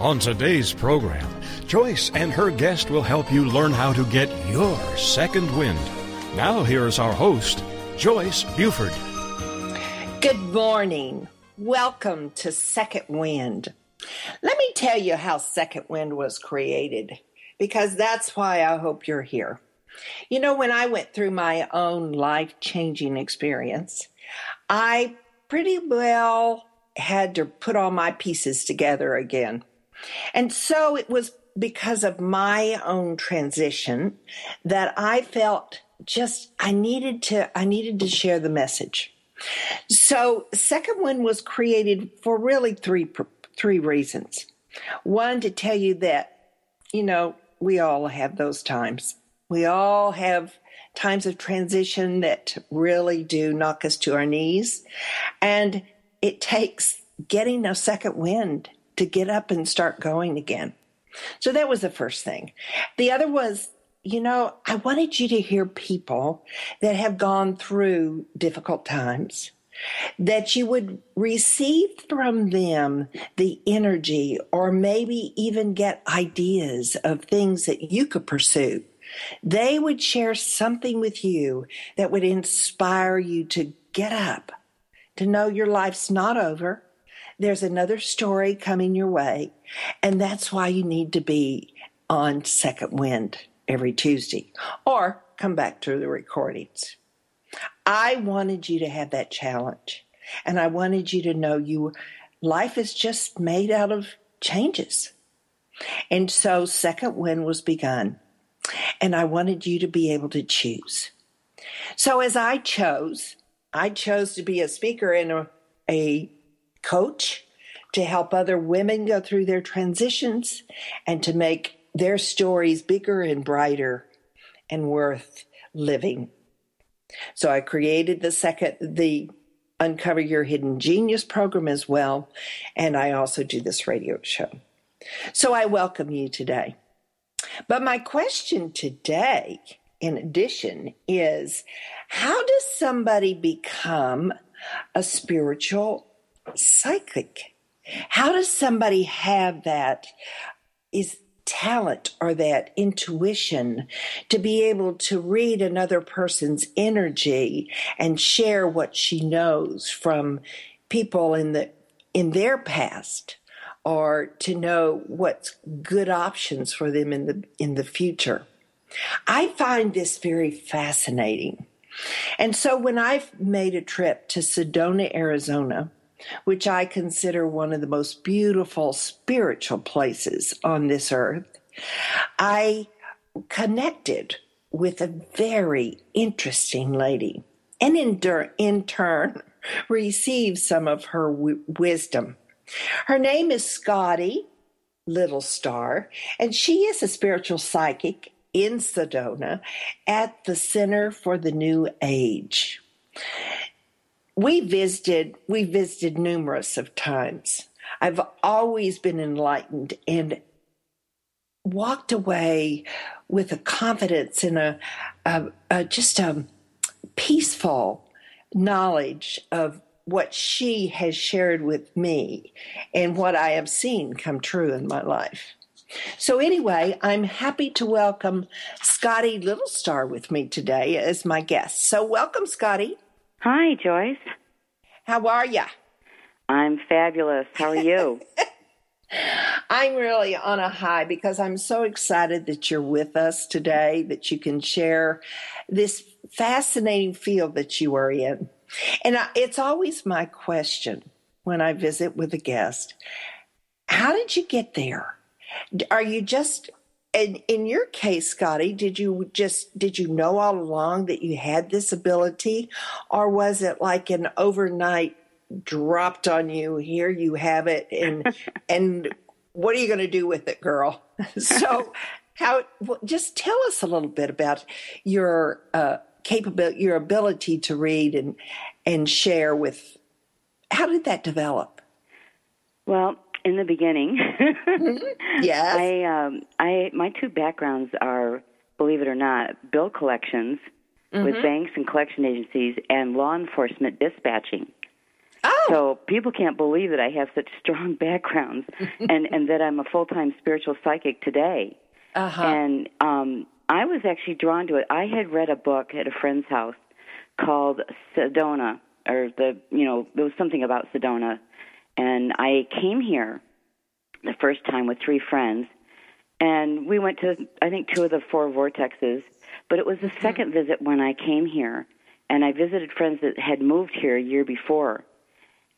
On today's program, Joyce and her guest will help you learn how to get your second wind. Now, here's our host, Joyce Buford. Good morning. Welcome to Second Wind. Let me tell you how Second Wind was created, because that's why I hope you're here. You know, when I went through my own life changing experience, I pretty well had to put all my pieces together again. And so it was because of my own transition that I felt just I needed to I needed to share the message. So second wind was created for really three three reasons. One to tell you that you know, we all have those times. We all have times of transition that really do knock us to our knees. And it takes getting a second wind to get up and start going again. So that was the first thing. The other was, you know, I wanted you to hear people that have gone through difficult times, that you would receive from them the energy or maybe even get ideas of things that you could pursue. They would share something with you that would inspire you to get up, to know your life's not over, there's another story coming your way. And that's why you need to be on Second Wind every Tuesday or come back to the recordings. I wanted you to have that challenge. And I wanted you to know you life is just made out of changes. And so second wind was begun. And I wanted you to be able to choose. So as I chose, I chose to be a speaker in a, a coach to help other women go through their transitions and to make their stories bigger and brighter and worth living. So I created the second, the Uncover Your Hidden Genius program as well. And I also do this radio show. So I welcome you today. But my question today, in addition, is how does somebody become a spiritual psychic. How does somebody have that is talent or that intuition to be able to read another person's energy and share what she knows from people in the in their past or to know what's good options for them in the in the future. I find this very fascinating. And so when I've made a trip to Sedona, Arizona, which I consider one of the most beautiful spiritual places on this earth, I connected with a very interesting lady and in, in turn received some of her w- wisdom. Her name is Scotty Little Star, and she is a spiritual psychic in Sedona at the Center for the New Age we visited we visited numerous of times. I've always been enlightened and walked away with a confidence and a, a, a just a peaceful knowledge of what she has shared with me and what i have seen come true in my life. So anyway i'm happy to welcome scottie littlestar with me today as my guest. So welcome scottie Hi, Joyce. How are you? I'm fabulous. How are you? I'm really on a high because I'm so excited that you're with us today, that you can share this fascinating field that you are in. And it's always my question when I visit with a guest how did you get there? Are you just And in your case, Scottie, did you just did you know all along that you had this ability, or was it like an overnight dropped on you? Here you have it, and and what are you going to do with it, girl? so, how? Well, just tell us a little bit about your uh, capability, your ability to read and and share with. How did that develop? Well, in the beginning, yes, I, um, I, my two backgrounds are, believe it or not, bill collections mm-hmm. with banks and collection agencies, and law enforcement dispatching. Oh. So people can't believe that I have such strong backgrounds, and and that I'm a full time spiritual psychic today. Uh-huh. And um, I was actually drawn to it. I had read a book at a friend's house called Sedona, or the you know there was something about Sedona, and I came here the first time with three friends, and we went to I think two of the four vortexes. But it was the second visit when I came here, and I visited friends that had moved here a year before,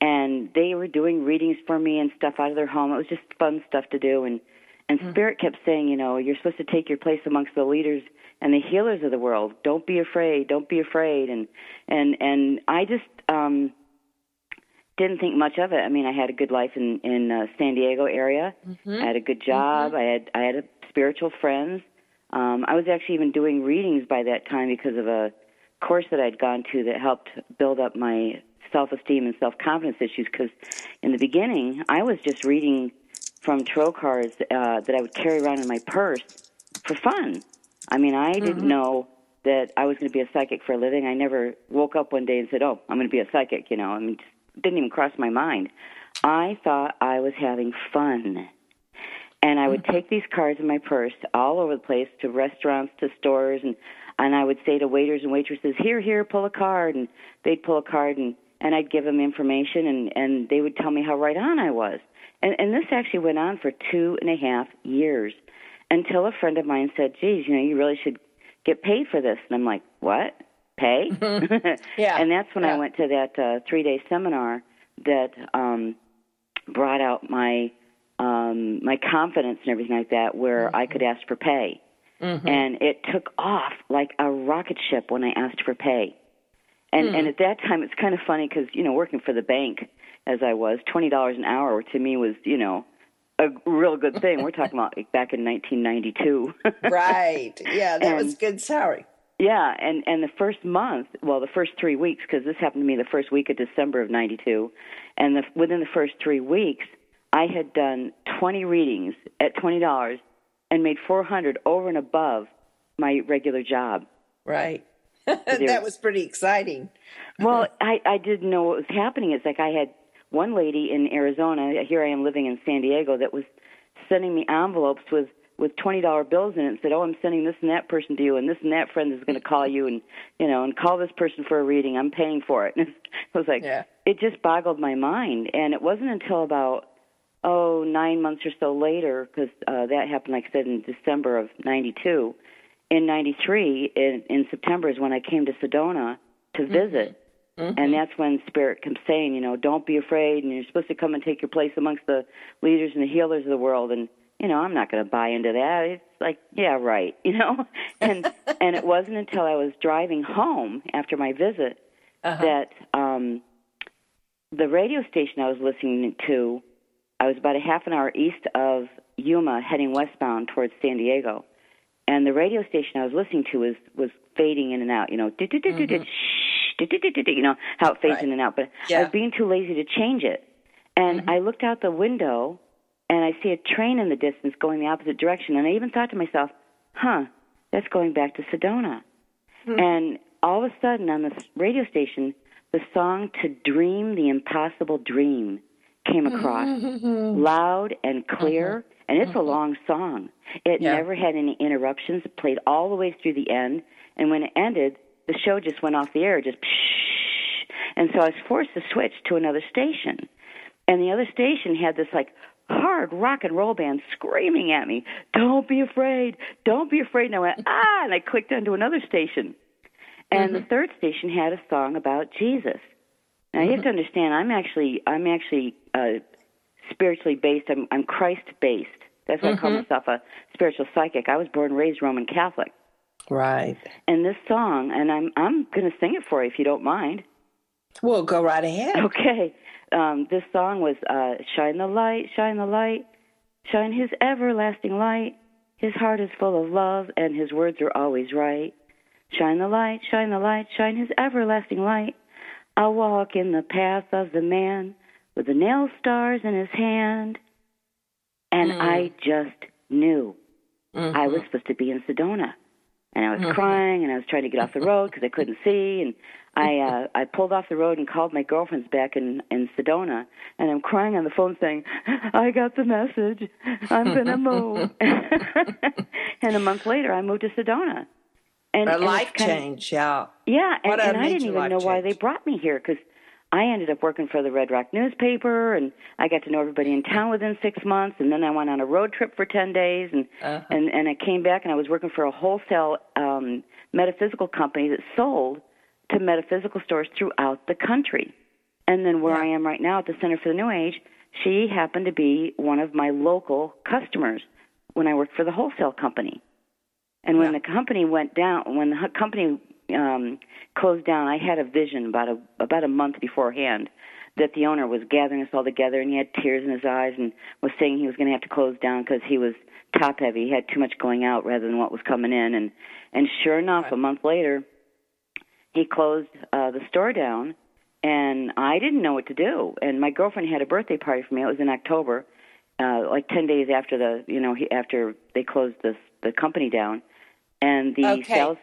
and they were doing readings for me and stuff out of their home. It was just fun stuff to do, and and mm-hmm. Spirit kept saying, you know, you're supposed to take your place amongst the leaders and the healers of the world. Don't be afraid. Don't be afraid. And and and I just um didn't think much of it. I mean, I had a good life in in uh, San Diego area. Mm-hmm. I had a good job. Mm-hmm. I had I had a spiritual friends. Um, I was actually even doing readings by that time because of a course that I'd gone to that helped build up my self esteem and self confidence issues. Because in the beginning, I was just reading from tarot cards uh, that I would carry around in my purse for fun. I mean, I mm-hmm. didn't know that I was going to be a psychic for a living. I never woke up one day and said, "Oh, I'm going to be a psychic." You know, I mean, it didn't even cross my mind. I thought I was having fun. And I would mm-hmm. take these cards in my purse all over the place to restaurants, to stores, and and I would say to waiters and waitresses, "Here, here, pull a card," and they'd pull a card, and and I'd give them information, and and they would tell me how right on I was. And, and this actually went on for two and a half years until a friend of mine said, geez, you know, you really should get paid for this. And I'm like, what? Pay? yeah. And that's when yeah. I went to that uh, three day seminar that um, brought out my um, my confidence and everything like that, where mm-hmm. I could ask for pay. Mm-hmm. And it took off like a rocket ship when I asked for pay. And mm-hmm. and at that time, it's kind of funny because you know working for the bank, as I was, twenty dollars an hour to me was, you know, a real good thing. We're talking about back in 1992. right. Yeah, that and, was good salary. Yeah, and and the first month, well, the first three weeks, because this happened to me the first week of December of '92, and the, within the first three weeks, I had done 20 readings at twenty dollars, and made 400 over and above my regular job. Right. that was pretty exciting. well, I I didn't know what was happening. It's like I had one lady in Arizona, here I am living in San Diego, that was sending me envelopes with with twenty dollar bills in it and said, "Oh, I'm sending this and that person to you, and this and that friend is going to call you, and you know, and call this person for a reading. I'm paying for it." And it was like, yeah. it just boggled my mind, and it wasn't until about oh nine months or so later, because uh, that happened, like I said, in December of '92. In '93, in, in September, is when I came to Sedona to mm-hmm. visit Mm-hmm. And that's when Spirit comes saying, you know, don't be afraid, and you're supposed to come and take your place amongst the leaders and the healers of the world. And you know, I'm not going to buy into that. It's like, yeah, right, you know. And and it wasn't until I was driving home after my visit uh-huh. that um, the radio station I was listening to, I was about a half an hour east of Yuma, heading westbound towards San Diego, and the radio station I was listening to was was fading in and out. You know, you know, how it fades right. in and out. But yeah. I was being too lazy to change it. And mm-hmm. I looked out the window and I see a train in the distance going the opposite direction. And I even thought to myself, huh, that's going back to Sedona. Mm-hmm. And all of a sudden on the radio station, the song To Dream the Impossible Dream came across loud and clear. Mm-hmm. And it's a mm-hmm. long song. It yeah. never had any interruptions. It played all the way through the end. And when it ended, the show just went off the air, just psh, and so I was forced to switch to another station. And the other station had this like hard rock and roll band screaming at me, "Don't be afraid, don't be afraid." And I went ah, and I clicked onto another station, and mm-hmm. the third station had a song about Jesus. Now you have to mm-hmm. understand, I'm actually I'm actually uh, spiritually based. I'm I'm Christ based. That's why mm-hmm. I call myself a spiritual psychic. I was born and raised Roman Catholic. Right. And this song, and I'm I'm going to sing it for you if you don't mind. Well, go right ahead. Okay. Um, this song was uh, "Shine the light, shine the light, shine His everlasting light. His heart is full of love, and His words are always right. Shine the light, shine the light, shine His everlasting light. I'll walk in the path of the man with the nail stars in his hand. And mm. I just knew mm-hmm. I was supposed to be in Sedona. And I was mm-hmm. crying and I was trying to get off the road because I couldn't see. And I uh, I pulled off the road and called my girlfriends back in in Sedona, and I'm crying on the phone saying, "I got the message. I'm gonna move." and a month later, I moved to Sedona. And a life change, yeah. Yeah, and, and I didn't even know change. why they brought me here because I ended up working for the Red Rock newspaper, and I got to know everybody in town within six months. And then I went on a road trip for ten days, and uh-huh. and and I came back, and I was working for a wholesale um, metaphysical company that sold to metaphysical stores throughout the country. And then where yeah. I am right now at the Center for the New Age, she happened to be one of my local customers when I worked for the wholesale company. And when yeah. the company went down, when the company um, closed down, I had a vision about a about a month beforehand that the owner was gathering us all together, and he had tears in his eyes, and was saying he was going to have to close down because he was top heavy. He had too much going out rather than what was coming in, and and sure enough, right. a month later, he closed uh, the store down, and I didn't know what to do. And my girlfriend had a birthday party for me. It was in October, uh, like ten days after the you know he, after they closed the the company down, and the okay. sales.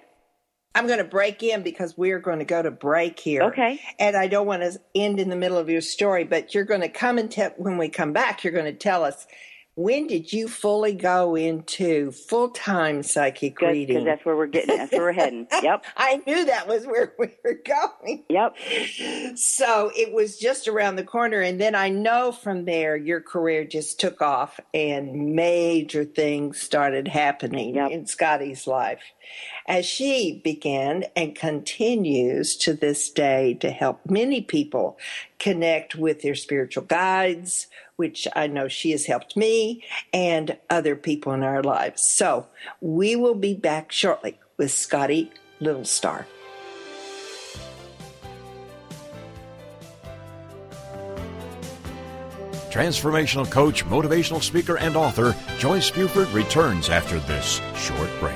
I'm going to break in because we're going to go to break here. Okay. And I don't want to end in the middle of your story, but you're going to come and tell when we come back, you're going to tell us when did you fully go into full time psychic Good, reading? Because that's where we're getting. That's where we're heading. Yep. I knew that was where we were going. Yep. So it was just around the corner, and then I know from there your career just took off, and major things started happening yep. in Scottie's life as she began and continues to this day to help many people connect with their spiritual guides, which I know she has helped me and other people in our lives. So we will be back shortly with Scotty Little Star. Transformational coach, motivational speaker, and author Joyce Buford returns after this short break.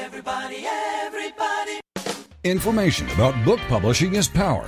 Information about book publishing is power.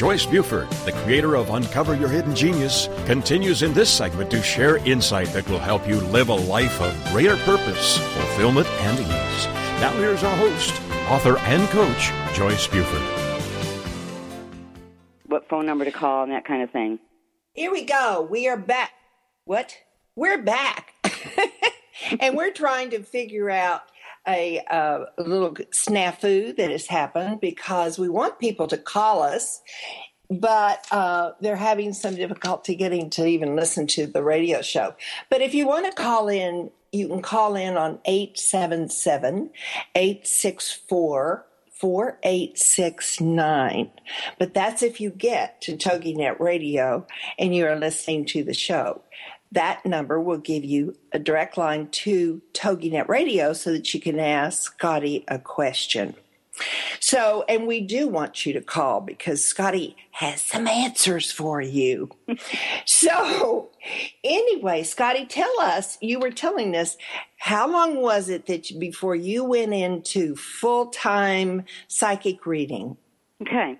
Joyce Buford, the creator of Uncover Your Hidden Genius, continues in this segment to share insight that will help you live a life of greater purpose, fulfillment, and ease. Now, here's our host, author and coach, Joyce Buford. What phone number to call and that kind of thing. Here we go. We are back. What? We're back. and we're trying to figure out a, uh, a little snafu that has happened because we want people to call us, but uh, they're having some difficulty getting to even listen to the radio show. But if you want to call in, you can call in on 877 864 4869. But that's if you get to TogiNet Radio and you are listening to the show that number will give you a direct line to TogiNet Radio so that you can ask Scottie a question. So, and we do want you to call because Scottie has some answers for you. so, anyway, Scottie, tell us, you were telling us, how long was it that you, before you went into full time psychic reading? Okay.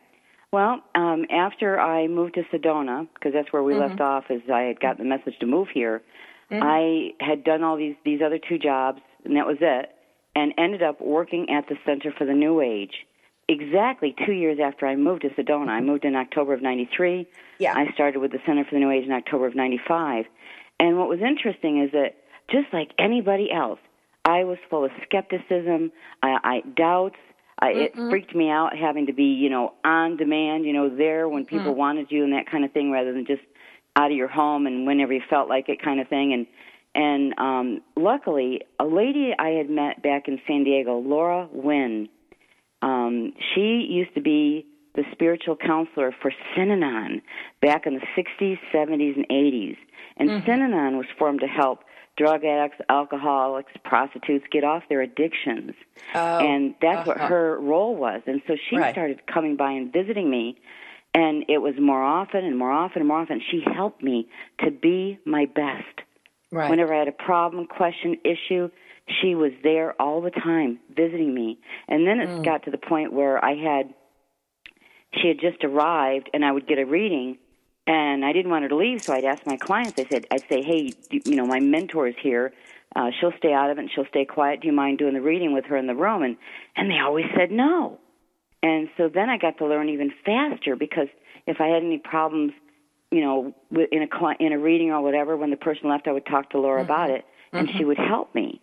Well, um, after I moved to Sedona, because that's where we mm-hmm. left off, as I had gotten the message to move here, mm-hmm. I had done all these these other two jobs, and that was it, and ended up working at the Center for the New Age. Exactly two years after I moved to Sedona, I moved in October of '93. Yeah. I started with the Center for the New Age in October of '95, and what was interesting is that just like anybody else, I was full of skepticism, I, I doubts, I, it freaked me out having to be, you know, on demand, you know, there when people mm. wanted you and that kind of thing, rather than just out of your home and whenever you felt like it, kind of thing. And and um, luckily, a lady I had met back in San Diego, Laura Wynn, um, she used to be the spiritual counselor for Synanon back in the 60s, 70s, and 80s. And mm-hmm. Synanon was formed to help drug addicts, alcoholics, prostitutes get off their addictions. Oh, and that's uh-huh. what her role was. And so she right. started coming by and visiting me. And it was more often and more often and more often. She helped me to be my best. Right. Whenever I had a problem, question, issue, she was there all the time visiting me. And then it mm. got to the point where I had, she had just arrived and I would get a reading and I didn't want her to leave, so I'd ask my clients. I said, I'd say, hey, you know, my mentor is here. Uh, she'll stay out of it and she'll stay quiet. Do you mind doing the reading with her in the room? And and they always said no. And so then I got to learn even faster because if I had any problems, you know, in a in a reading or whatever, when the person left, I would talk to Laura mm-hmm. about it, and mm-hmm. she would help me.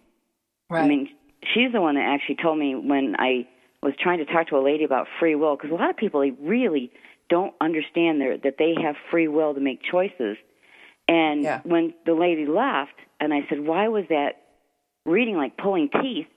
Right. I mean, she's the one that actually told me when I was trying to talk to a lady about free will because a lot of people they really don't understand their, that they have free will to make choices. And yeah. when the lady left, and I said, "Why was that reading like pulling teeth?"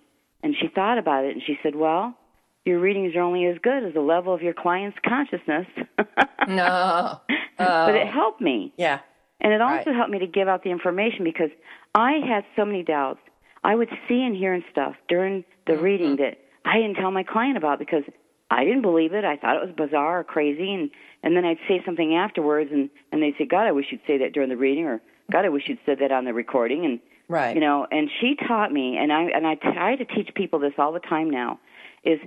And she thought about it, and she said, "Well, your readings are only as good as the level of your client's consciousness." no, but it helped me. Yeah, and it also right. helped me to give out the information because I had so many doubts. I would see and hear and stuff during the mm-hmm. reading that I didn't tell my client about because I didn't believe it. I thought it was bizarre or crazy, and and then I'd say something afterwards, and and they'd say, "God, I wish you'd say that during the reading," or "God, I wish you'd said that on the recording," and right, you know. And she taught me, and I and I try to teach people this all the time now, is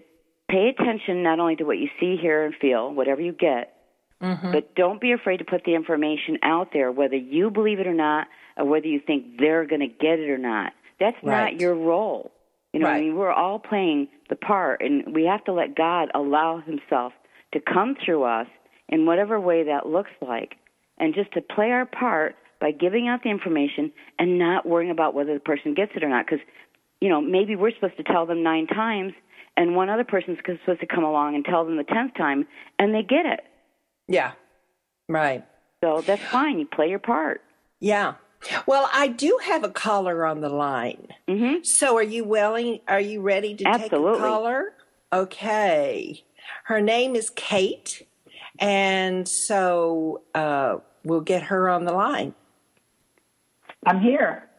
pay attention not only to what you see, hear, and feel, whatever you get, mm-hmm. but don't be afraid to put the information out there, whether you believe it or not, or whether you think they're going to get it or not. That's right. not your role. You know, right. I mean, we're all playing the part, and we have to let God allow Himself to come through us in whatever way that looks like, and just to play our part by giving out the information and not worrying about whether the person gets it or not. Because, you know, maybe we're supposed to tell them nine times, and one other person's supposed to come along and tell them the tenth time, and they get it. Yeah, right. So that's fine. You play your part. Yeah. Well, I do have a caller on the line. Mm-hmm. So, are you willing? Are you ready to Absolutely. take a caller? Okay. Her name is Kate, and so uh, we'll get her on the line. I'm here.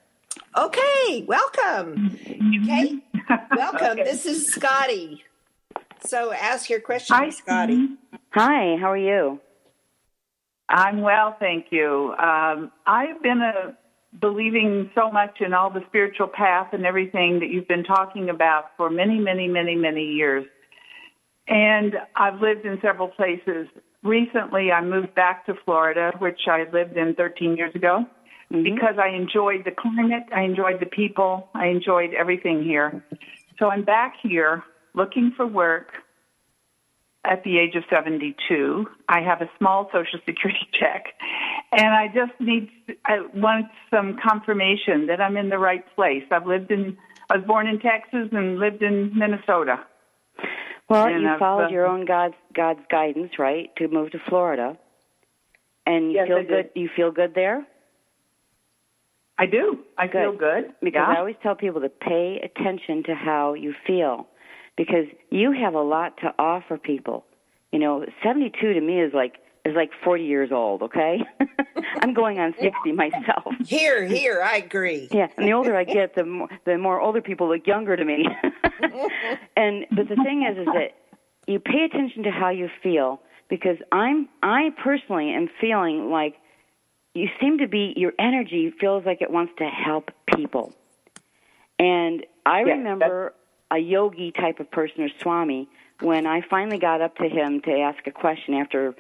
Okay, welcome, Kate. Welcome. Okay. This is Scottie. So, ask your question, Hi, Scottie. Hi, how are you? I'm well, thank you. Um, I've been a, believing so much in all the spiritual path and everything that you've been talking about for many, many, many, many years. And I've lived in several places, recently I moved back to Florida, which I lived in 13 years ago, mm-hmm. because I enjoyed the climate, I enjoyed the people, I enjoyed everything here. So I'm back here looking for work at the age of 72. I have a small Social Security check, and I just need, I want some confirmation that I'm in the right place. I've lived in, I was born in Texas and lived in Minnesota. Well, and you I've, followed uh, your own God's God's guidance, right, to move to Florida, and you yes, feel I good. Did. You feel good there. I do. I good. feel good because yeah. I always tell people to pay attention to how you feel because you have a lot to offer people. You know, 72 to me is like is like 40 years old, okay? I'm going on 60 myself. Here, here, I agree. Yeah, and the older I get, the more the more older people look younger to me. and but the thing is is that you pay attention to how you feel because I'm I personally am feeling like you seem to be your energy feels like it wants to help people. And I yeah, remember a yogi type of person or swami when I finally got up to him to ask a question after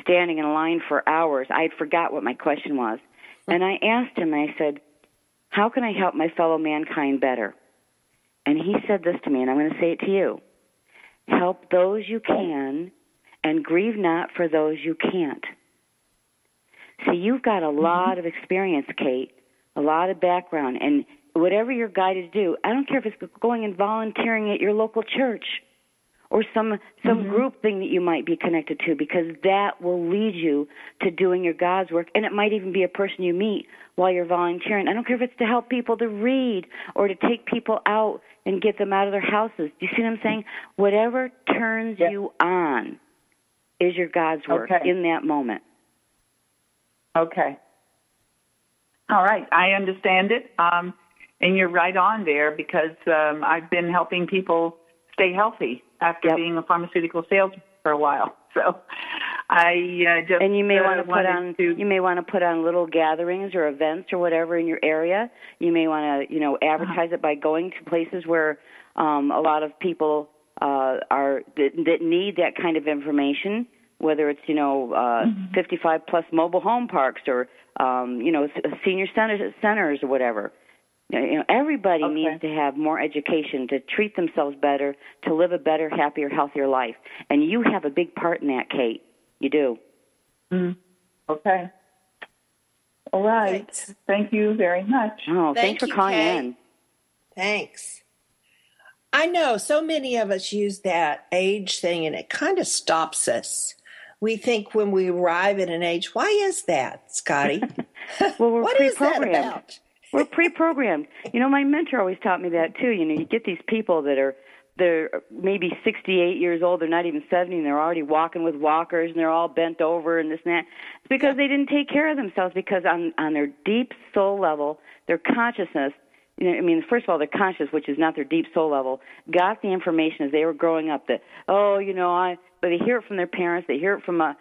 standing in line for hours. I had forgot what my question was. And I asked him, I said, How can I help my fellow mankind better? And he said this to me, and I'm going to say it to you Help those you can, and grieve not for those you can't. See, you've got a lot of experience, Kate, a lot of background, and whatever you're guided to do, I don't care if it's going and volunteering at your local church or some some mm-hmm. group thing that you might be connected to because that will lead you to doing your God's work and it might even be a person you meet while you're volunteering. I don't care if it's to help people to read or to take people out and get them out of their houses. Do you see what I'm saying? Whatever turns you on is your God's work okay. in that moment. Okay. All right, I understand it. Um, and you're right on there because um, I've been helping people stay healthy after yep. being a pharmaceutical salesman for a while. So I uh, just and you may uh, want to put on to, you may want to put on little gatherings or events or whatever in your area. You may want to you know uh-huh. advertise uh-huh. it by going to places where um, a lot of people uh, are that, that need that kind of information. Whether it's you know uh, mm-hmm. 55 plus mobile home parks or um, you know senior centers, centers or whatever. You know, everybody okay. needs to have more education to treat themselves better, to live a better, happier, healthier life. And you have a big part in that, Kate. You do. Mm. Okay. All right. Thanks. Thank you very much. Oh, Thank thanks for you, calling Kate. in. Thanks. I know so many of us use that age thing and it kind of stops us. We think when we arrive at an age, why is that, Scottie? well, we're what is that about? We're pre-programmed. You know, my mentor always taught me that too. You know, you get these people that are they're maybe 68 years old, they're not even 70, and they're already walking with walkers, and they're all bent over and this and that. It's because they didn't take care of themselves. Because on on their deep soul level, their consciousness. You know, I mean, first of all, their conscious, which is not their deep soul level, got the information as they were growing up that, oh, you know, I. But they hear it from their parents, they hear it from uh,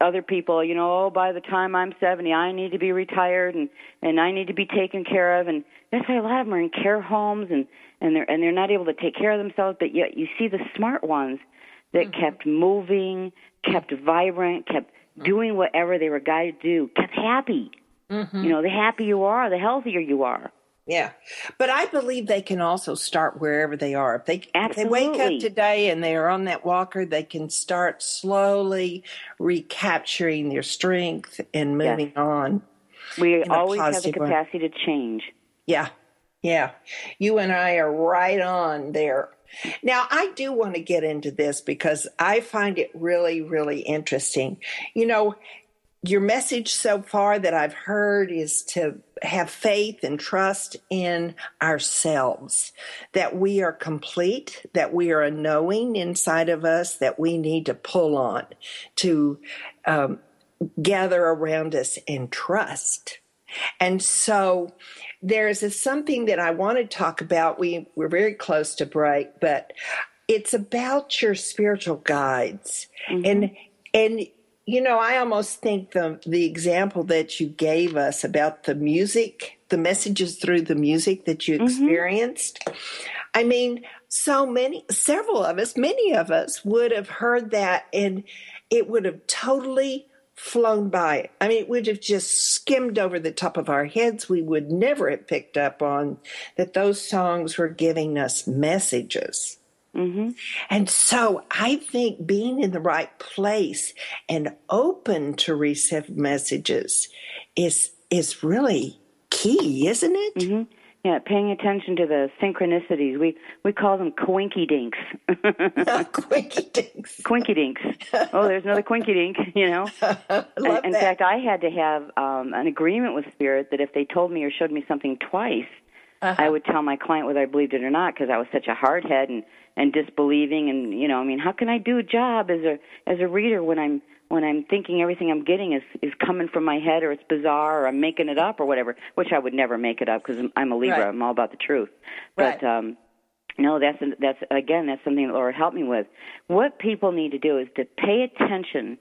other people, you know, oh, by the time I'm 70, I need to be retired and and I need to be taken care of, and that's why a lot of them are in care homes and and they're and they're not able to take care of themselves. But yet you see the smart ones that mm-hmm. kept moving, kept vibrant, kept doing whatever they were guided to do, kept happy. Mm-hmm. You know, the happier you are, the healthier you are. Yeah. But I believe they can also start wherever they are. If they, if they wake up today and they are on that walker, they can start slowly recapturing their strength and moving yes. on. We always have the capacity way. to change. Yeah. Yeah. You and I are right on there. Now, I do want to get into this because I find it really, really interesting. You know, your message so far that I've heard is to have faith and trust in ourselves, that we are complete, that we are a knowing inside of us that we need to pull on to um, gather around us and trust. And so there's a, something that I want to talk about. We, we're very close to break, but it's about your spiritual guides. Mm-hmm. And and you know, I almost think the the example that you gave us about the music, the messages through the music that you mm-hmm. experienced. I mean, so many, several of us, many of us would have heard that and it would have totally flown by. I mean, it would have just skimmed over the top of our heads. We would never have picked up on that those songs were giving us messages. Mm-hmm. And so I think being in the right place and open to receive messages is is really key, isn't it? Mm-hmm. Yeah, paying attention to the synchronicities. We we call them quinky dinks. quinky dinks. Quinky dinks. Oh, there's another quinky dink. You know. in that. fact, I had to have um, an agreement with Spirit that if they told me or showed me something twice, uh-huh. I would tell my client whether I believed it or not because I was such a hardhead and and disbelieving and you know I mean how can I do a job as a as a reader when I'm when I'm thinking everything I'm getting is is coming from my head or it's bizarre or I'm making it up or whatever which I would never make it up because I'm a Libra right. I'm all about the truth right. but um no that's that's again that's something that Laura helped me with what people need to do is to pay attention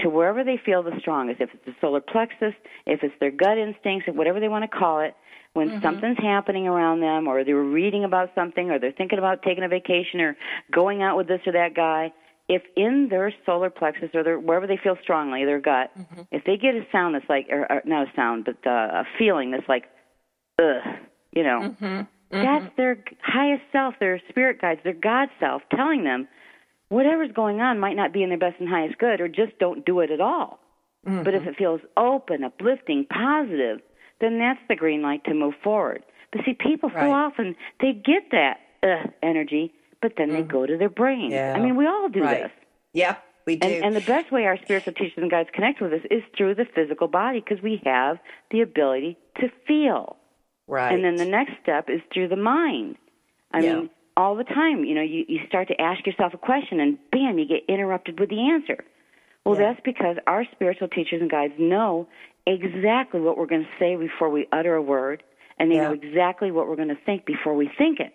to wherever they feel the strongest if it's the solar plexus if it's their gut instincts whatever they want to call it when mm-hmm. something's happening around them or they're reading about something or they're thinking about taking a vacation or going out with this or that guy if in their solar plexus or their, wherever they feel strongly their gut mm-hmm. if they get a sound that's like or, or not a sound but uh, a feeling that's like ugh you know mm-hmm. mm-hmm. that's their highest self their spirit guides their god self telling them whatever's going on might not be in their best and highest good or just don't do it at all but if mm-hmm. it feels open uplifting positive then that's the green light to move forward. But see, people right. so often they get that uh, energy, but then mm-hmm. they go to their brain. Yeah. I mean, we all do right. this. Yeah, we do. And, and the best way our spiritual teachers and guides connect with us is through the physical body because we have the ability to feel. Right. And then the next step is through the mind. I yeah. mean, all the time, you know, you, you start to ask yourself a question and bam, you get interrupted with the answer. Well, yeah. that's because our spiritual teachers and guides know exactly what we're going to say before we utter a word, and they yeah. know exactly what we're going to think before we think it.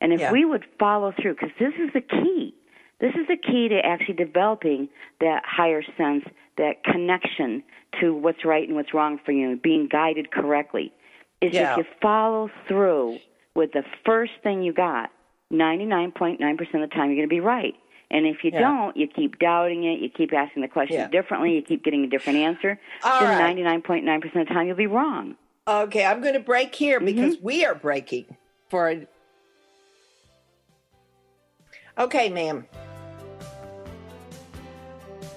And if yeah. we would follow through, because this is the key, this is the key to actually developing that higher sense, that connection to what's right and what's wrong for you, being guided correctly. Is yeah. if you follow through with the first thing you got, 99.9% of the time you're going to be right. And if you yeah. don't, you keep doubting it, you keep asking the question yeah. differently, you keep getting a different answer, All then right. 99.9% of the time you'll be wrong. Okay, I'm going to break here Mm-hmm. because we are breaking for a... Okay, ma'am.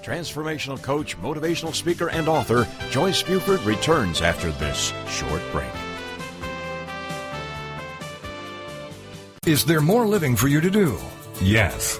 Transformational coach, motivational speaker, and author Joyce Buford returns after this short break. Is there more living for you to do? Yes.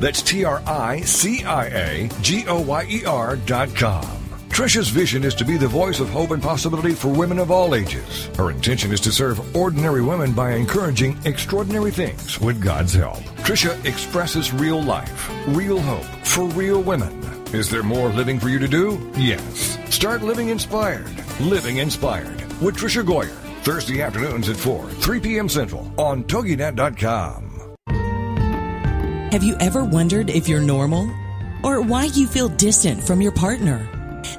That's T R I C I A G O Y E R dot com. Tricia's vision is to be the voice of hope and possibility for women of all ages. Her intention is to serve ordinary women by encouraging extraordinary things with God's help. Trisha expresses real life, real hope for real women. Is there more living for you to do? Yes. Start living inspired. Living inspired with Tricia Goyer. Thursday afternoons at 4, 3 p.m. Central on TogiNet.com. Have you ever wondered if you're normal? Or why you feel distant from your partner?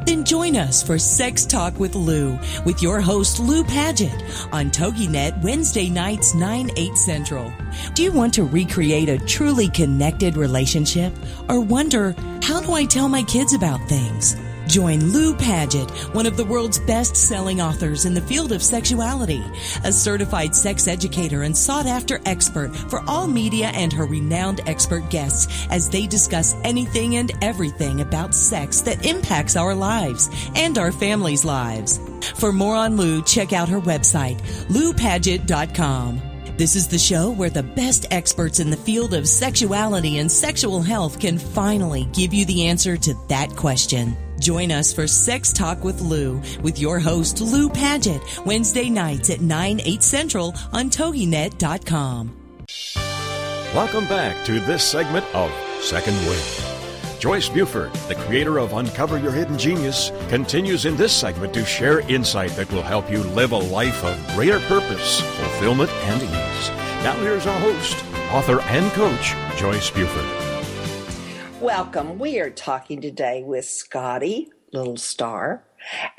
Then join us for Sex Talk with Lou with your host Lou Paget on TogiNet Wednesday nights 9, 8 central. Do you want to recreate a truly connected relationship or wonder, how do I tell my kids about things? Join Lou Paget, one of the world's best selling authors in the field of sexuality, a certified sex educator and sought after expert for all media and her renowned expert guests as they discuss anything and everything about sex that impacts our lives and our families' lives. For more on Lou, check out her website, loupaget.com. This is the show where the best experts in the field of sexuality and sexual health can finally give you the answer to that question. Join us for Sex Talk with Lou with your host Lou Paget Wednesday nights at 9, 8 central on TogiNet.com. Welcome back to this segment of Second Wind. Joyce Buford, the creator of Uncover Your Hidden Genius, continues in this segment to share insight that will help you live a life of greater purpose, fulfillment, and ease. Now, here's our host, author and coach, Joyce Buford. Welcome. We are talking today with Scotty Little Star,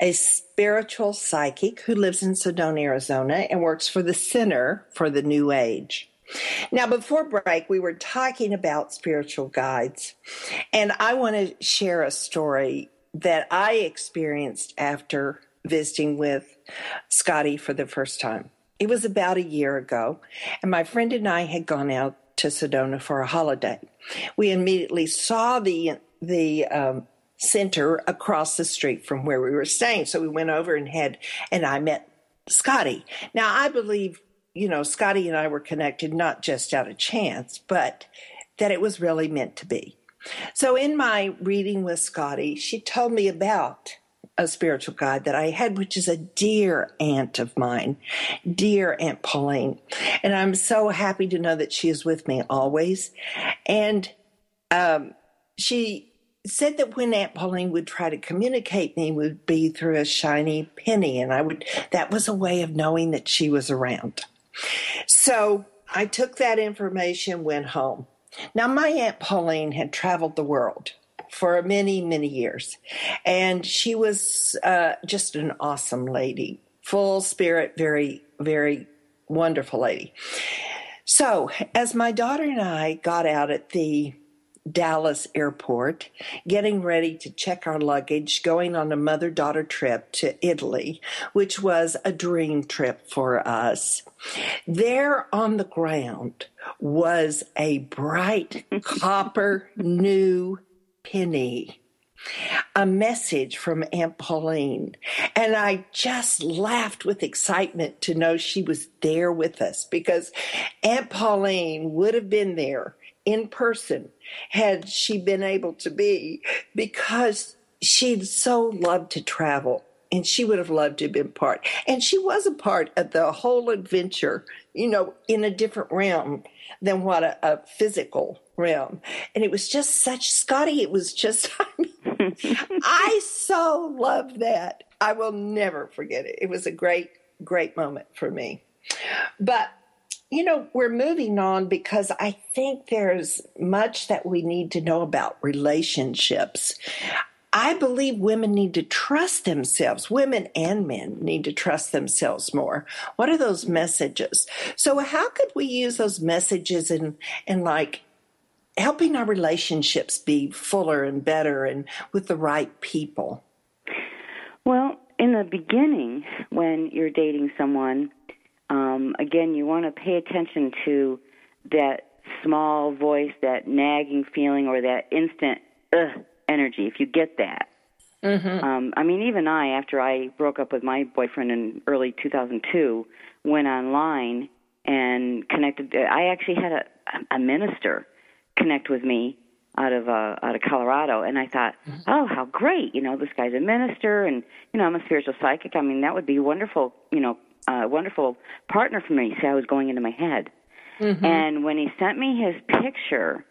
a spiritual psychic who lives in Sedona, Arizona, and works for the Center for the New Age. Now, before break, we were talking about spiritual guides, and I want to share a story that I experienced after visiting with Scottie for the first time. It was about a year ago, and my friend and I had gone out to Sedona for a holiday. We immediately saw the the um, center across the street from where we were staying, so we went over and had and I met Scottie. Now I believe you know, Scottie and I were connected not just out of chance, but that it was really meant to be. So in my reading with Scottie, she told me about a spiritual guide that I had, which is a dear aunt of mine, dear Aunt Pauline. And I'm so happy to know that she is with me always. And um, she said that when Aunt Pauline would try to communicate me would be through a shiny penny. And I would, that was a way of knowing that she was around. So I took that information, went home. Now, my Aunt Pauline had traveled the world for many, many years, and she was uh, just an awesome lady, full spirit, very, very wonderful lady. So, as my daughter and I got out at the Dallas airport, getting ready to check our luggage, going on a mother daughter trip to Italy, which was a dream trip for us. There on the ground was a bright copper new penny a message from Aunt Pauline. And I just laughed with excitement to know she was there with us because Aunt Pauline would have been there in person had she been able to be because she'd so loved to travel and she would have loved to have been part. And she was a part of the whole adventure, you know, in a different realm than what a, a physical realm. And it was just such, Scottie, it was just, I, mean, I so loved that. I will never forget it. It was a great, great moment for me. But you know, we're moving on because I think there's much that we need to know about relationships. I believe women need to trust themselves. Women and men need to trust themselves more. What are those messages? So how could we use those messages in, in like helping our relationships be fuller and better and with the right people? Well, in the beginning, when you're dating someone, um, again, you want to pay attention to that small voice, that nagging feeling, or that instant ugh energy. If you get that, mm-hmm. um, I mean, even I, after I broke up with my boyfriend in early 2002, went online and connected. I actually had a, a minister connect with me out of uh, out of Colorado, and I thought, mm-hmm. oh, how great! You know, this guy's a minister, and you know, I'm a spiritual psychic. I mean, that would be wonderful. You know, a wonderful partner for me. See, I was going into my head. Mm-hmm. And when he sent me his picture,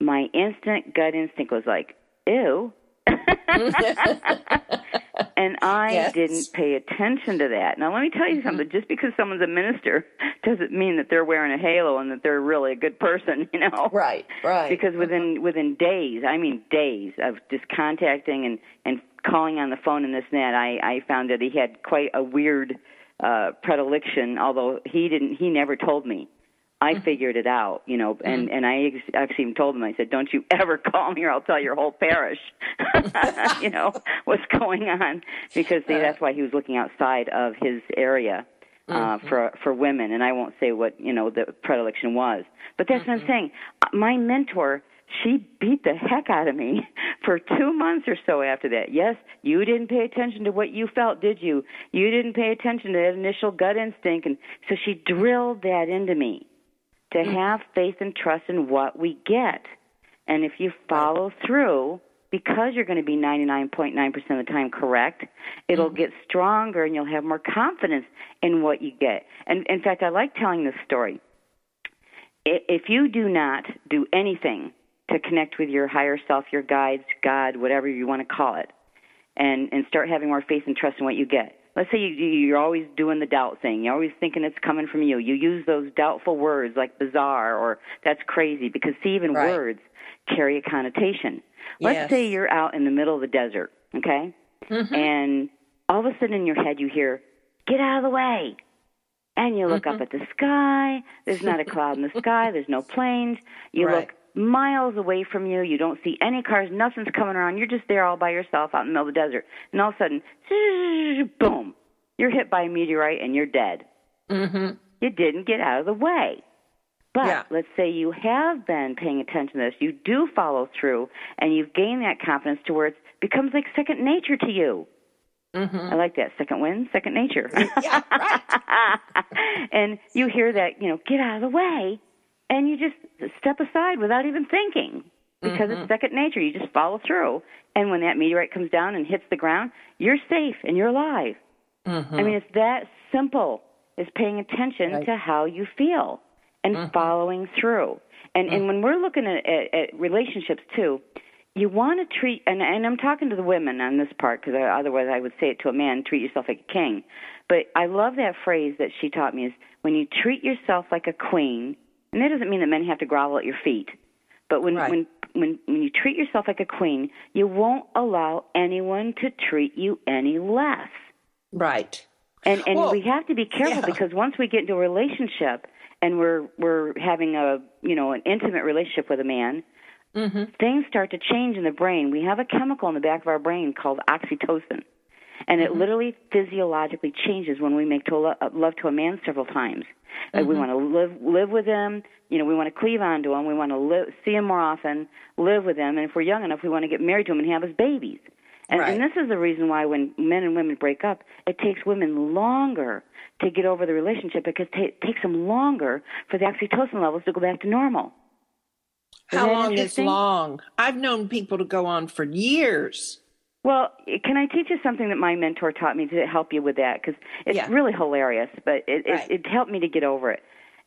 my instant gut instinct was like, ew. and I yes. didn't pay attention to that. Now, let me tell you mm-hmm. something. Just because someone's a minister doesn't mean that they're wearing a halo and that they're really a good person, you know? Right, right. Because within mm-hmm. within days, I mean days of just contacting and and calling on the phone and this and that, I I found that he had quite a weird uh, predilection, although he didn't, he never told me. I mm-hmm. figured it out, you know, and mm-hmm. and I ex- actually even told him. I said, "Don't you ever call me, or I'll tell your whole parish, you know, what's going on." Because see, that's why he was looking outside of his area uh, mm-hmm. for for women, and I won't say what you know the predilection was, but that's mm-hmm. what I'm mm-hmm. saying. My mentor she beat the heck out of me for two months or so after that. Yes, you didn't pay attention to what you felt, did you? You didn't pay attention to that initial gut instinct. And so she drilled that into me to have faith and trust in what we get. And if you follow through, because you're going to be 99.9% of the time correct, it'll mm-hmm. get stronger and you'll have more confidence in what you get. And in fact, I like telling this story. If you do not do anything to connect with your higher self, your guides, God, whatever you want to call it, and and start having more faith and trust in what you get. Let's say you, you're always doing the doubt thing. You're always thinking it's coming from you. You use those doubtful words like bizarre or that's crazy because see, even Right. words carry a connotation. Let's Yes. say you're out in the middle of the desert, okay, mm-hmm. and all of a sudden in your head you hear, "Get out of the way." And you look up mm-hmm. at the sky. There's not a cloud in the sky. There's no planes. You Right. look miles away from you. You don't see any cars. Nothing's coming around. You're just there all by yourself out in the middle of the desert. And all of a sudden, boom, you're hit by a meteorite and you're dead. Mm-hmm. You didn't get out of the way. But Yeah. let's say you have been paying attention to this, you do follow through, and you've gained that confidence to where it becomes like second nature to you. I like that. Second wind, second nature. Mm-hmm. Yeah, and you hear that, you know, get out of the way, and you just step aside without even thinking because Mm-hmm. it's second nature. You just follow through. And when that meteorite comes down and hits the ground, you're safe and you're alive. Mm-hmm. I mean, it's that simple. Is paying attention Right. to how you feel and following through. And and when we're looking at, at, at relationships too, you want to treat and and I'm talking to the women on this part because otherwise I would say it to a man: treat yourself like a king. But I love that phrase that she taught me is when you treat yourself like a queen, and that doesn't mean that men have to grovel at your feet, but when Right. when when when you treat yourself like a queen, you won't allow anyone to treat you any less. Right. And and Well, we have to be careful yeah. because once we get into a relationship and we're we're having a you know an intimate relationship with a man, Mm-hmm. things start to change in the brain. We have a chemical in the back of our brain called oxytocin, and Mm-hmm. it literally physiologically changes when we make to lo- love to a man several times. Like Mm-hmm. we want to live live with him. You know, we want to cleave onto him. We want to live, see him more often, live with him, and if we're young enough, we want to get married to him and have his babies. And, Right. and this is the reason why when men and women break up, it takes women longer to get over the relationship because it takes them longer for the oxytocin levels to go back to normal. How long is long? I've known people to go on for years. Well, can I teach you something that my mentor taught me to help you with that? Because it's Yeah. really hilarious, but it, Right. it, it helped me to get over it.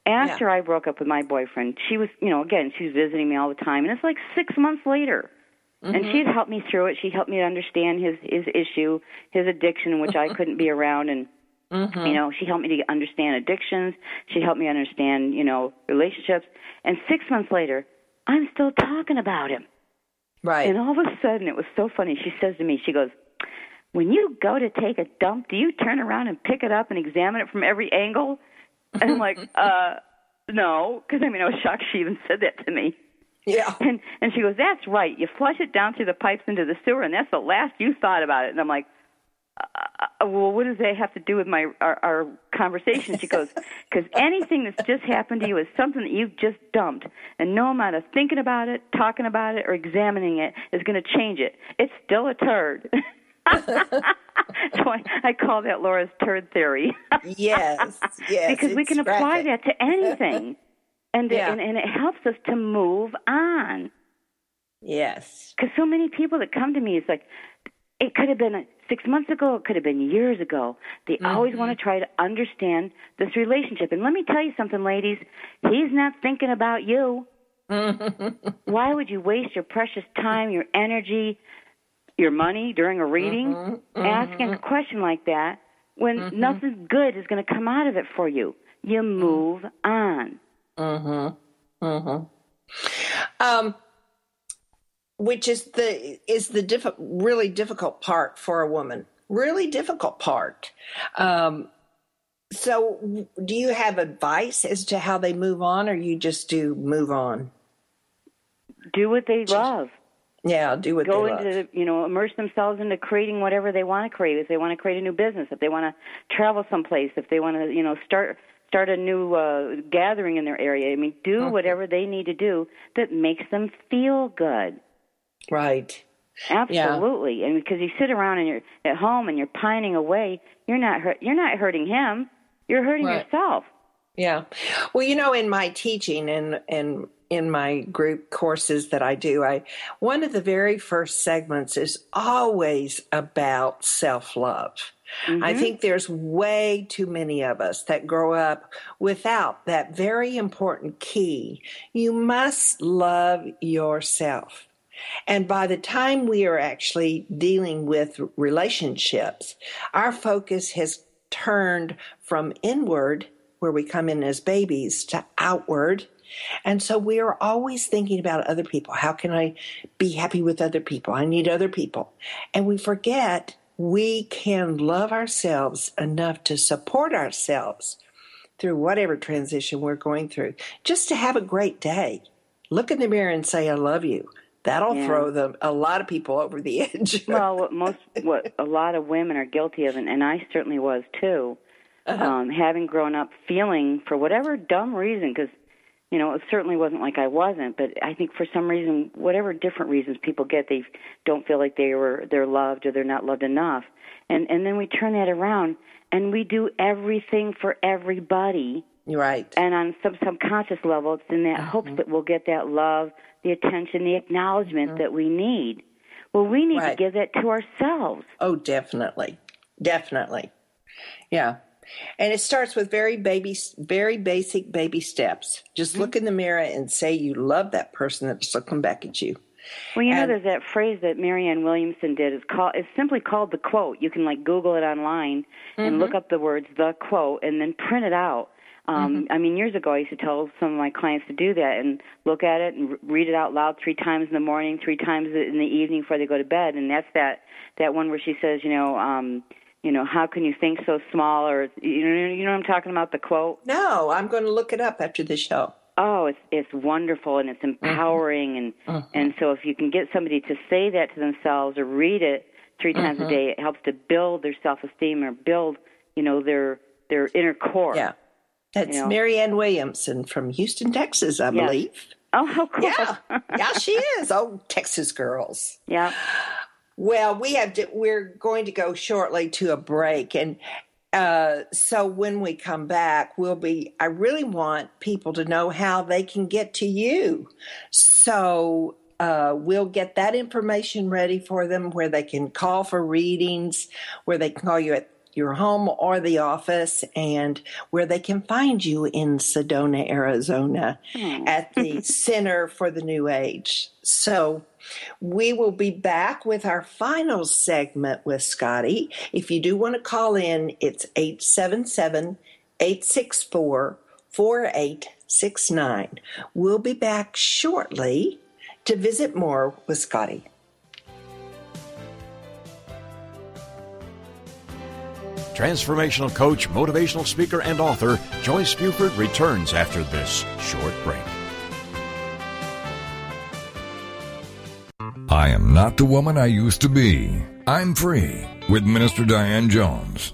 After I broke up with my boyfriend, she was, you know, again, she was visiting me all the time, and it's like six months later. And she had mm-hmm. helped me through it. She helped me to understand his his issue, his addiction, which I mm-hmm. couldn't be around, and you mm-hmm. know, she helped me to understand addictions. She helped me understand, you know, relationships. And six months later, I'm still talking about him. Right. And all of a sudden, it was so funny. She says to me, she goes, When you go to take a dump, do you turn around and pick it up and examine it from every angle? And I'm like, uh, no, because I mean, I was shocked she even said that to me. yeah. And and she goes, "That's right. You flush it down through the pipes into the sewer, and that's the last you thought about it." And I'm like, uh, "Well, what does that have to do with my our, our conversation?" She goes, "Because anything that's just happened to you is something that you've just dumped, and no amount of thinking about it, talking about it, or examining it is going to change it. It's still a turd." so I, I call that Laura's turd theory. Yes. Yes. because we can apply graphic. that to anything, and, Yeah. and and it helps us to move on. Yes. Because so many people that come to me, it's like, it could have been six months ago, it could have been years ago. They mm-hmm. always want to try to understand this relationship. And let me tell you something, ladies, he's not thinking about you. Why would you waste your precious time, your energy, your money during a reading mm-hmm. mm-hmm. asking a question like that when nothing good is going to come out of it for you? You move on. Um, which is the is the diff- really difficult part for a woman. Really difficult part. Um, so, do you have advice as to how they move on, or you just do move on? Do what they love. Yeah, do what go they love. into you know immerse themselves into creating whatever they want to create if they want to create a new business if they want to travel someplace if they want to you know start start a new uh gathering in their area i mean do whatever they need to do that makes them feel good right. absolutely and because you sit around and you're at home and you're pining away you're not hurt you're not hurting him you're hurting Right. yourself Yeah. Well, you know, in my teaching and and in my group courses that I do, I one of the very first segments is always about self-love. Mm-hmm. I think there's way too many of us that grow up without that very important key. You must love yourself. And by the time we are actually dealing with relationships, our focus has turned from inward, where we come in as babies, to outward. And so we are always thinking about other people. How can I be happy with other people? I need other people. And we forget we can love ourselves enough to support ourselves through whatever transition we're going through, just to have a great day. Look in the mirror and say, I love you. That'll yeah. throw them a lot of people over the edge. well, what most what a lot of women are guilty of, and, and I certainly was too, uh-huh. um, having grown up feeling for whatever dumb reason, because you know it certainly wasn't like I wasn't, but I think for some reason, whatever different reasons people get, they don't feel like they were they're loved or they're not loved enough, and and then we turn that around and we do everything for everybody. Right. And on some subconscious level, it's in that mm-hmm. hopes that we'll get that love the attention, the acknowledgement mm-hmm. that we need. Well, we need right. to give that to ourselves. Oh, definitely. Definitely. Yeah. And it starts with very baby, very basic baby steps. Just mm-hmm. look in the mirror and say you love that person that's looking back at you. Well, you and, know, there's that phrase that Marianne Williamson did. It's called. It's simply called the quote. You can like Google it online and mm-hmm. look up the words "the quote" and then print it out. Um, mm-hmm. I mean, years ago, I used to tell some of my clients to do that and look at it and read it out loud three times in the morning, three times in the evening before they go to bed. And that's that that one where she says, you know, um, you know, how can you think so small? Or you know, you know what I'm talking about? The quote. No, I'm going to look it up after the show. Oh, it's it's wonderful and it's mm-hmm. empowering mm-hmm. and mm-hmm. and so if you can get somebody to say that to themselves or read it three times mm-hmm. a day, it helps to build their self esteem or build, you know, their their inner core. Yeah. That's you know. Marianne Williamson from Houston, Texas, I yes. believe. Oh, how cool! Yeah, yeah, she is. Oh, Texas girls. Yeah. Well, we have to. We're going to go shortly to a break, and uh, so when we come back, we'll be. I really want people to know how they can get to you. So uh, we'll get that information ready for them where they can call for readings, where they can call you at your home or the office and where they can find you in Sedona, Arizona hmm. at the Center for the New Age. So we will be back with our final segment with Scottie. If you do want to call in, it's 877 864 4869. We'll be back shortly to visit more with Scottie. Transformational coach, motivational speaker, and author Joyce Buford returns after this short break. I am not the woman I used to be. I'm free with Minister Diane Jones.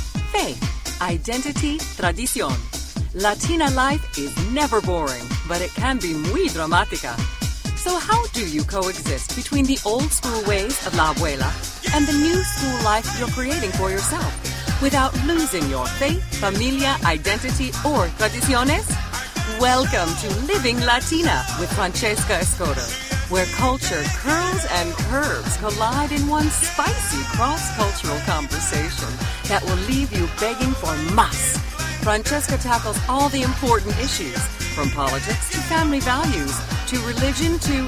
faith, identity, tradición. Latina life is never boring, but it can be muy dramática. So how do you coexist between the old school ways of la abuela and the new school life you're creating for yourself without losing your faith, familia, identity, or tradiciones? Welcome to Living Latina with Francesca Escoto, where culture curls and curves collide in one spicy cross-cultural conversation that will leave you begging for más Francesca tackles all the important issues, from politics to family values to religion to,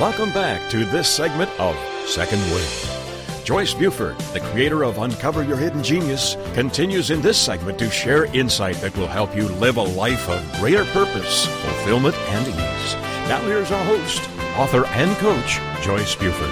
Welcome back to this segment of Second Wind. Joyce Buford, the creator of Uncover Your Hidden Genius, continues in this segment to share insight that will help you live a life of greater purpose, fulfillment, and ease. Now, here's our host, author, and coach, Joyce Buford.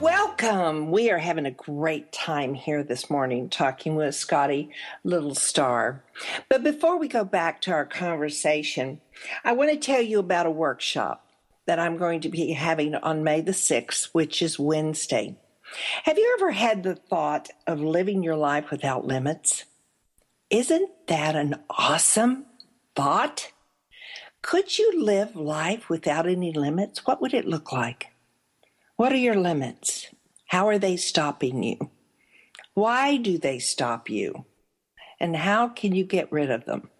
Welcome. We are having a great time here this morning talking with Scotty Little Star. But before we go back to our conversation, I want to tell you about a workshop that I'm going to be having on May the 6th, which is Wednesday. Have you ever had the thought of living your life without limits? Isn't that an awesome thought? Could you live life without any limits? What would it look like? What are your limits? How are they stopping you? Why do they stop you? And how can you get rid of them?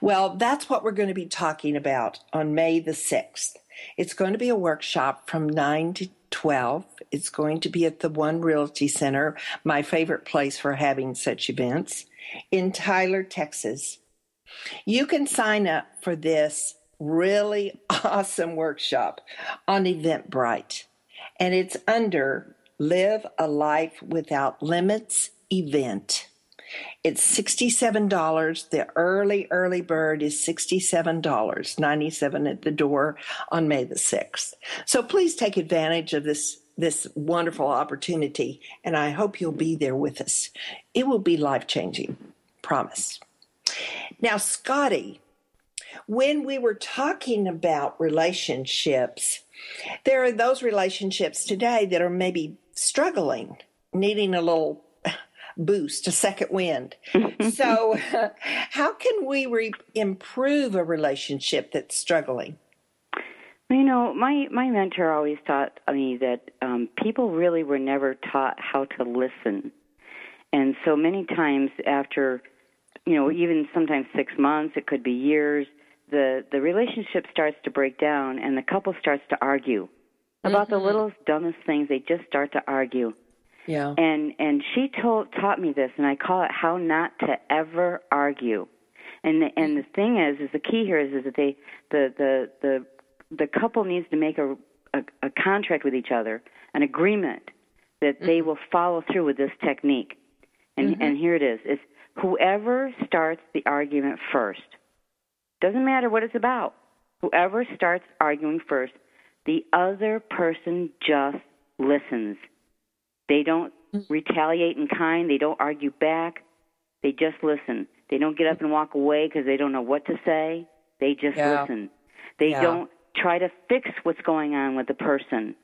Well, that's what we're going to be talking about on May the 6th. It's going to be a workshop from 9 to 12. It's going to be at the One Realty Center, my favorite place for having such events, in Tyler, Texas. You can sign up for this really awesome workshop on Eventbrite, and it's under Live a Life Without Limits event. It's $67. The early, early bird is $67, 97 at the door on May the 6th. So please take advantage of this, this wonderful opportunity, and I hope you'll be there with us. It will be life changing. Promise. Now, Scottie, when we were talking about relationships, there are those relationships today that are maybe struggling, needing a little boost, a second wind. so, how can we re- improve a relationship that's struggling? You know, my my mentor always taught me that um, people really were never taught how to listen, and so many times after, you know, even sometimes six months, it could be years, the the relationship starts to break down, and the couple starts to argue about mm-hmm. the littlest dumbest things. They just start to argue, yeah. And and she told taught me this, and I call it how not to ever argue. And the, and the thing is, is the key here is is that they the the the the couple needs to make a a, a contract with each other, an agreement that mm-hmm. they will follow through with this technique. And mm-hmm. and here it is: it's whoever starts the argument first. Doesn't matter what it's about. Whoever starts arguing first, the other person just listens they don't mm. retaliate in kind. They don't argue back. They just listen. They don't get up and walk away because they don't know what to say. They just yeah. listen. They yeah. don't try to fix what's going on with the person.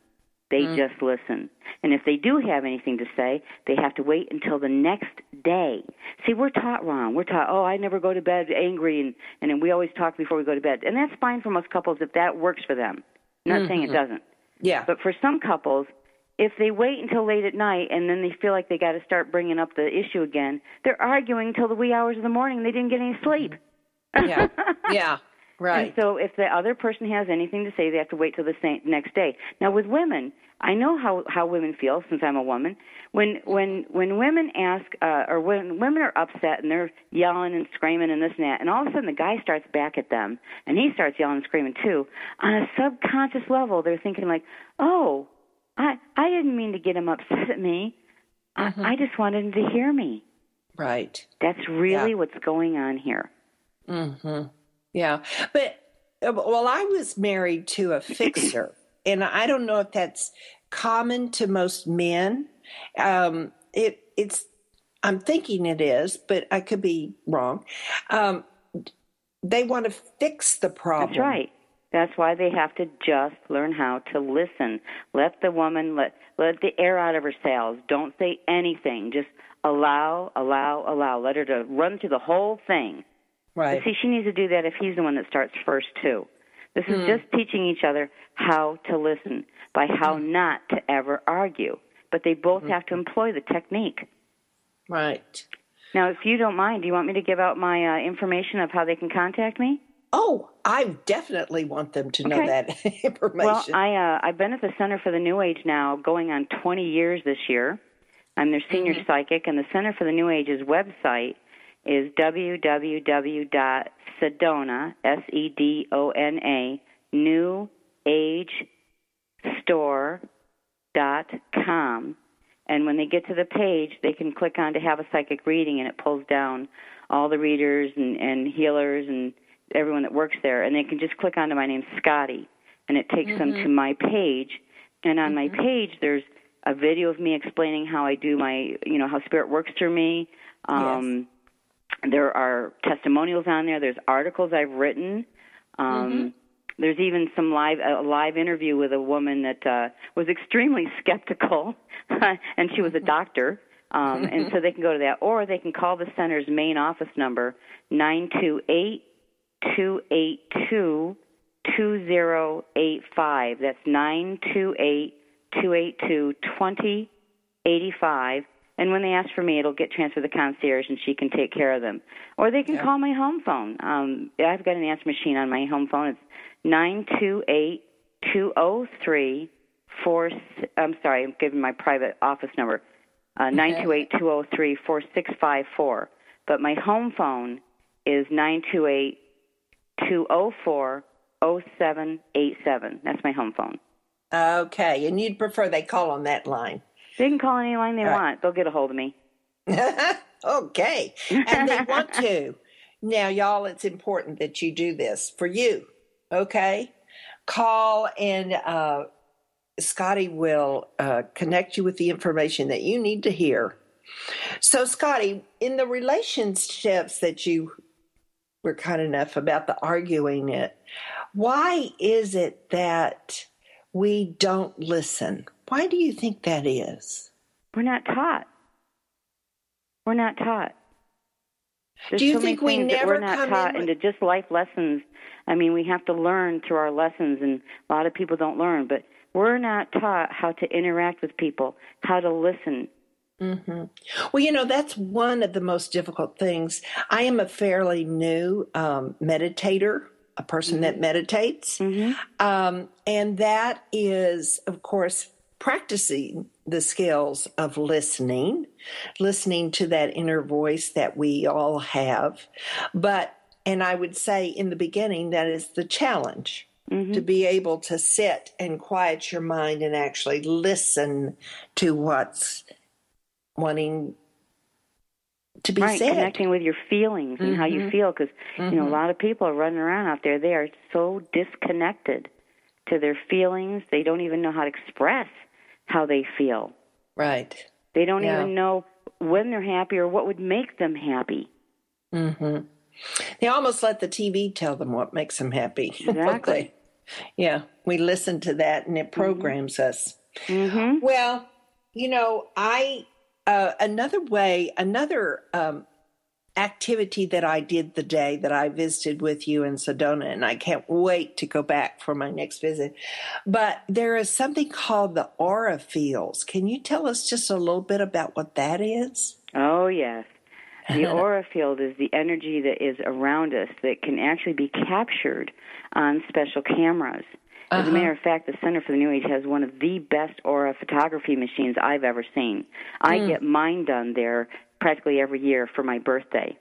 They mm. just listen. And if they do have anything to say, they have to wait until the next day. See, we're taught wrong. We're taught, oh, I never go to bed angry, and and then we always talk before we go to bed. And that's fine for most couples if that works for them. I'm not mm-hmm. saying it mm-hmm. doesn't. Yeah. But for some couples, if they wait until late at night and then they feel like they got to start bringing up the issue again, they're arguing until the wee hours of the morning. They didn't get any sleep. Yeah, yeah, right. And so if the other person has anything to say, they have to wait till the same, next day. Now with women, I know how how women feel since I'm a woman. When when when women ask uh, or when women are upset and they're yelling and screaming and this and that, and all of a sudden the guy starts back at them and he starts yelling and screaming too. On a subconscious level, they're thinking like, "Oh, I I didn't mean to get him upset at me. Mm-hmm. I, I just wanted him to hear me. Right. That's really yeah. what's going on here. Mhm. Yeah. But uh, well, I was married to a fixer, and I don't know if that's common to most men. Um, it it's I'm thinking it is, but I could be wrong. Um, they want to fix the problem. That's right. That's why they have to just learn how to listen. Let the woman let let the air out of her sails. Don't say anything. Just allow, allow, allow. Let her to run through the whole thing. Right. But see, she needs to do that if he's the one that starts first too. This is Hmm. just teaching each other how to listen by how Hmm. not to ever argue. But they both have to employ the technique. Right. Now, if you don't mind, do you want me to give out my uh, information of how they can contact me? Oh, I definitely want them to know Okay. that information. Well, I uh, I've been at the Center for the New Age now, going on 20 years this year. I'm their senior Mm-hmm. psychic, and the Center for the New Age's website is www.sedona s e d o n a new age store dot com. And when they get to the page, they can click on to have a psychic reading, and it pulls down all the readers and, and healers and everyone that works there. And they can just click onto my name, Scottie, and it takes them to my page. And on my page, there's a video of me explaining how I do my, you know, how spirit works through me. Um, There are testimonials on there. There's articles I've written. Um, There's even some live a live interview with a woman that uh, was extremely skeptical, and she was a doctor. Um, and so they can go to that, or they can call the center's main office number nine two eight two eight two two zero eight five. That's nine two eight two eight two twenty eighty five. And when they ask for me, it'll get transferred to the concierge, and she can take care of them. Or they can call my home phone. Um, I've got an answer machine on my home phone. It's nine two eight two zero three four. I'm sorry, I'm giving my private office number. Uh, nine two eight two zero three four six five four. But my home phone is nine two eight two zero four zero seven eight seven. That's my home phone. okay, and you'd prefer they call on that line. They can call any line they All right. want. They'll get a hold of me. okay. And they want to. Now, y'all, it's important that you do this for you. Okay? Call and uh, Scottie will uh, connect you with the information that you need to hear. So, Scottie, in the relationships that you were kind enough about the arguing it, why is it that we don't listen? Why do you think that is? We're not taught. We're not taught. There's Do you so think we that never we're not come taught with- into just life lessons? I mean, we have to learn through our lessons, and a lot of people don't learn. But we're not taught how to interact with people, how to listen. Well, you know, that's one of the most difficult things. I am a fairly new um, meditator, a person that meditates. Um, and that is, of course, practicing the skills of listening, listening to that inner voice that we all have. But, and I would say in the beginning, that is the challenge. To be able to sit and quiet your mind and actually listen to what's wanting to be right, connecting with your feelings and how Mm-hmm. you feel, because you know a lot of people are running around out there. They are so disconnected to their feelings. They don't even know how to express how they feel. Right. They don't Yeah. even know when they're happy or what would make them happy. Mm-hmm. They almost let the TV tell them what makes them happy. Exactly. yeah, we listen to that and it programs us. Mm-hmm. Well, you know, I uh, another way, another um, activity that I did the day that I visited with you in Sedona, and I can't wait to go back for my next visit. But there is something called the aura fields. Can you tell us just a little bit about what that is? Oh, yes. The aura field is the energy that is around us that can actually be captured on special cameras. As a matter uh-huh. of fact, the Center for the New Age has one of the best aura photography machines I've ever seen. I hmm. get mine done there practically every year for my birthday.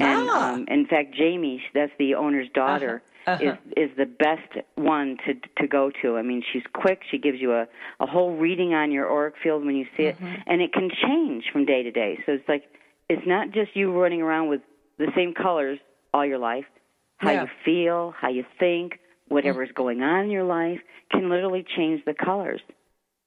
And Ah. um, in fact, Jamie, that's the owner's uh-huh. daughter, uh-huh. is is the best one to to go to. I mean, she's quick. She gives you a a whole reading on your auric field when you see it, mm-hmm. and it can change from day to day. So it's like it's not just you running around with the same colors all your life. How Yeah. you feel, how you think, whatever's going on in your life can literally change the colors.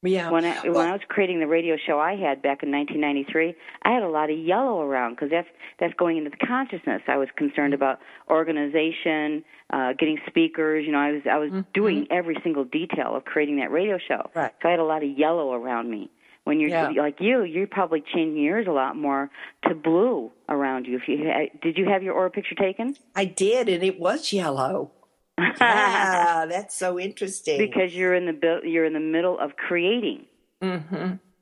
Yeah. When I Well- when I was creating the radio show I had back in 1993, I had a lot of yellow around because that's that's going into the consciousness. I was concerned Mm-hmm. about organization, uh, getting speakers. You know, I was I was doing every single detail of creating that radio show. Mm-hmm. Right. So I had a lot of yellow around me. When you're Yeah. like you, you're probably changing yours a lot more to blue around you. If you had, did you have your aura picture taken? I did, and it was yellow. Yeah, that's so interesting. because you're in the you're in the middle of creating. mm-hmm.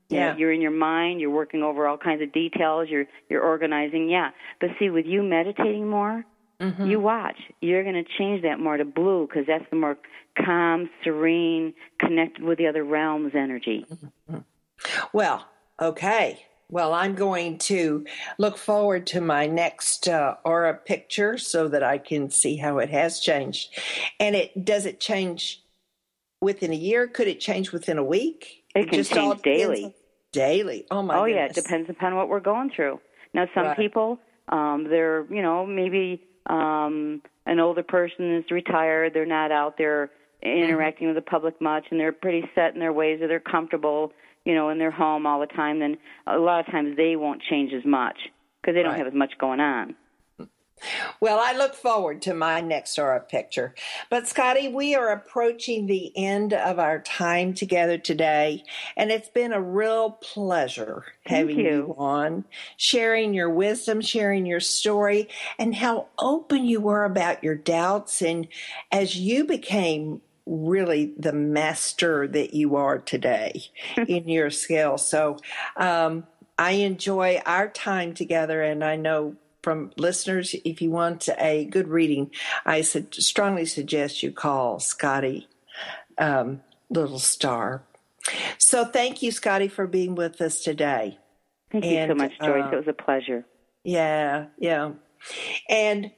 You know, Yeah. you're in your mind. You're working over all kinds of details. You're you're organizing. Yeah, but see, with you meditating more, Mm-hmm. you watch. You're going to change that more to blue because that's the more calm, serene, connected with the other realms energy. Well, okay. Well, I'm going to look forward to my next uh, aura picture so that I can see how it has changed. And it does it change within a year? Could it change within a week? It can just change daily. on- Daily. Oh my oh yeah, it depends upon what we're going through. Now, some Right. people, um, they're you know maybe um, an older person is retired. They're not out there interacting with the public much, and they're pretty set in their ways, or they're comfortable, you know, in their home all the time. Then a lot of times they won't change as much because they don't Right. have as much going on. Well, I look forward to my next aura picture. But, Scottie, we are approaching the end of our time together today, and it's been a real pleasure having you. on, sharing your wisdom, sharing your story, and how open you were about your doubts. And as you became really the master that you are today in your skill. So, um, I enjoy our time together, and I know from listeners, if you want a good reading, I su- strongly suggest you call Scottie um, Littlestar. So thank you, Scottie, for being with us today. Thank you so much, Joyce. uh, it was a pleasure. Yeah, yeah. And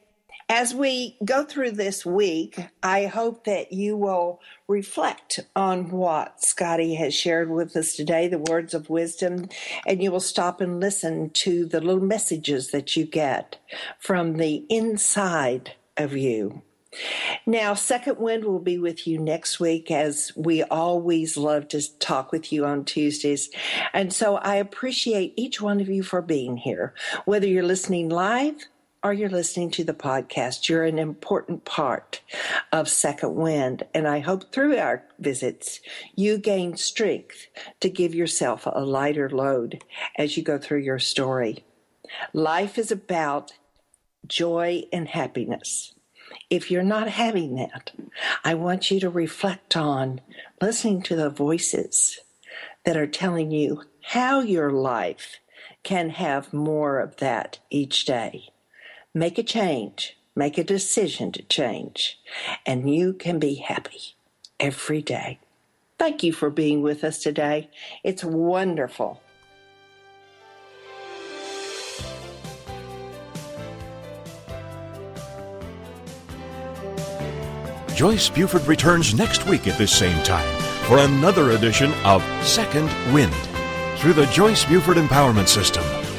as we go through this week, I hope that you will reflect on what Scottie has shared with us today, the words of wisdom, and you will stop and listen to the little messages that you get from the inside of you. Now, Second Wind will be with you next week as we always love to talk with you on Tuesdays. And so I appreciate each one of you for being here. Whether you're listening live or you're listening to the podcast, you're an important part of Second Wind. And I hope through our visits, you gain strength to give yourself a lighter load as you go through your story. Life is about joy and happiness if you're not having that, I want you to reflect on listening to the voices that are telling you how your life can have more of that each day. Make a change, make a decision to change, and you can be happy every day. Thank you for being with us today. It's wonderful. Joyce Buford returns next week at this same time for another edition of Second Wind. Through the Joyce Buford Empowerment System,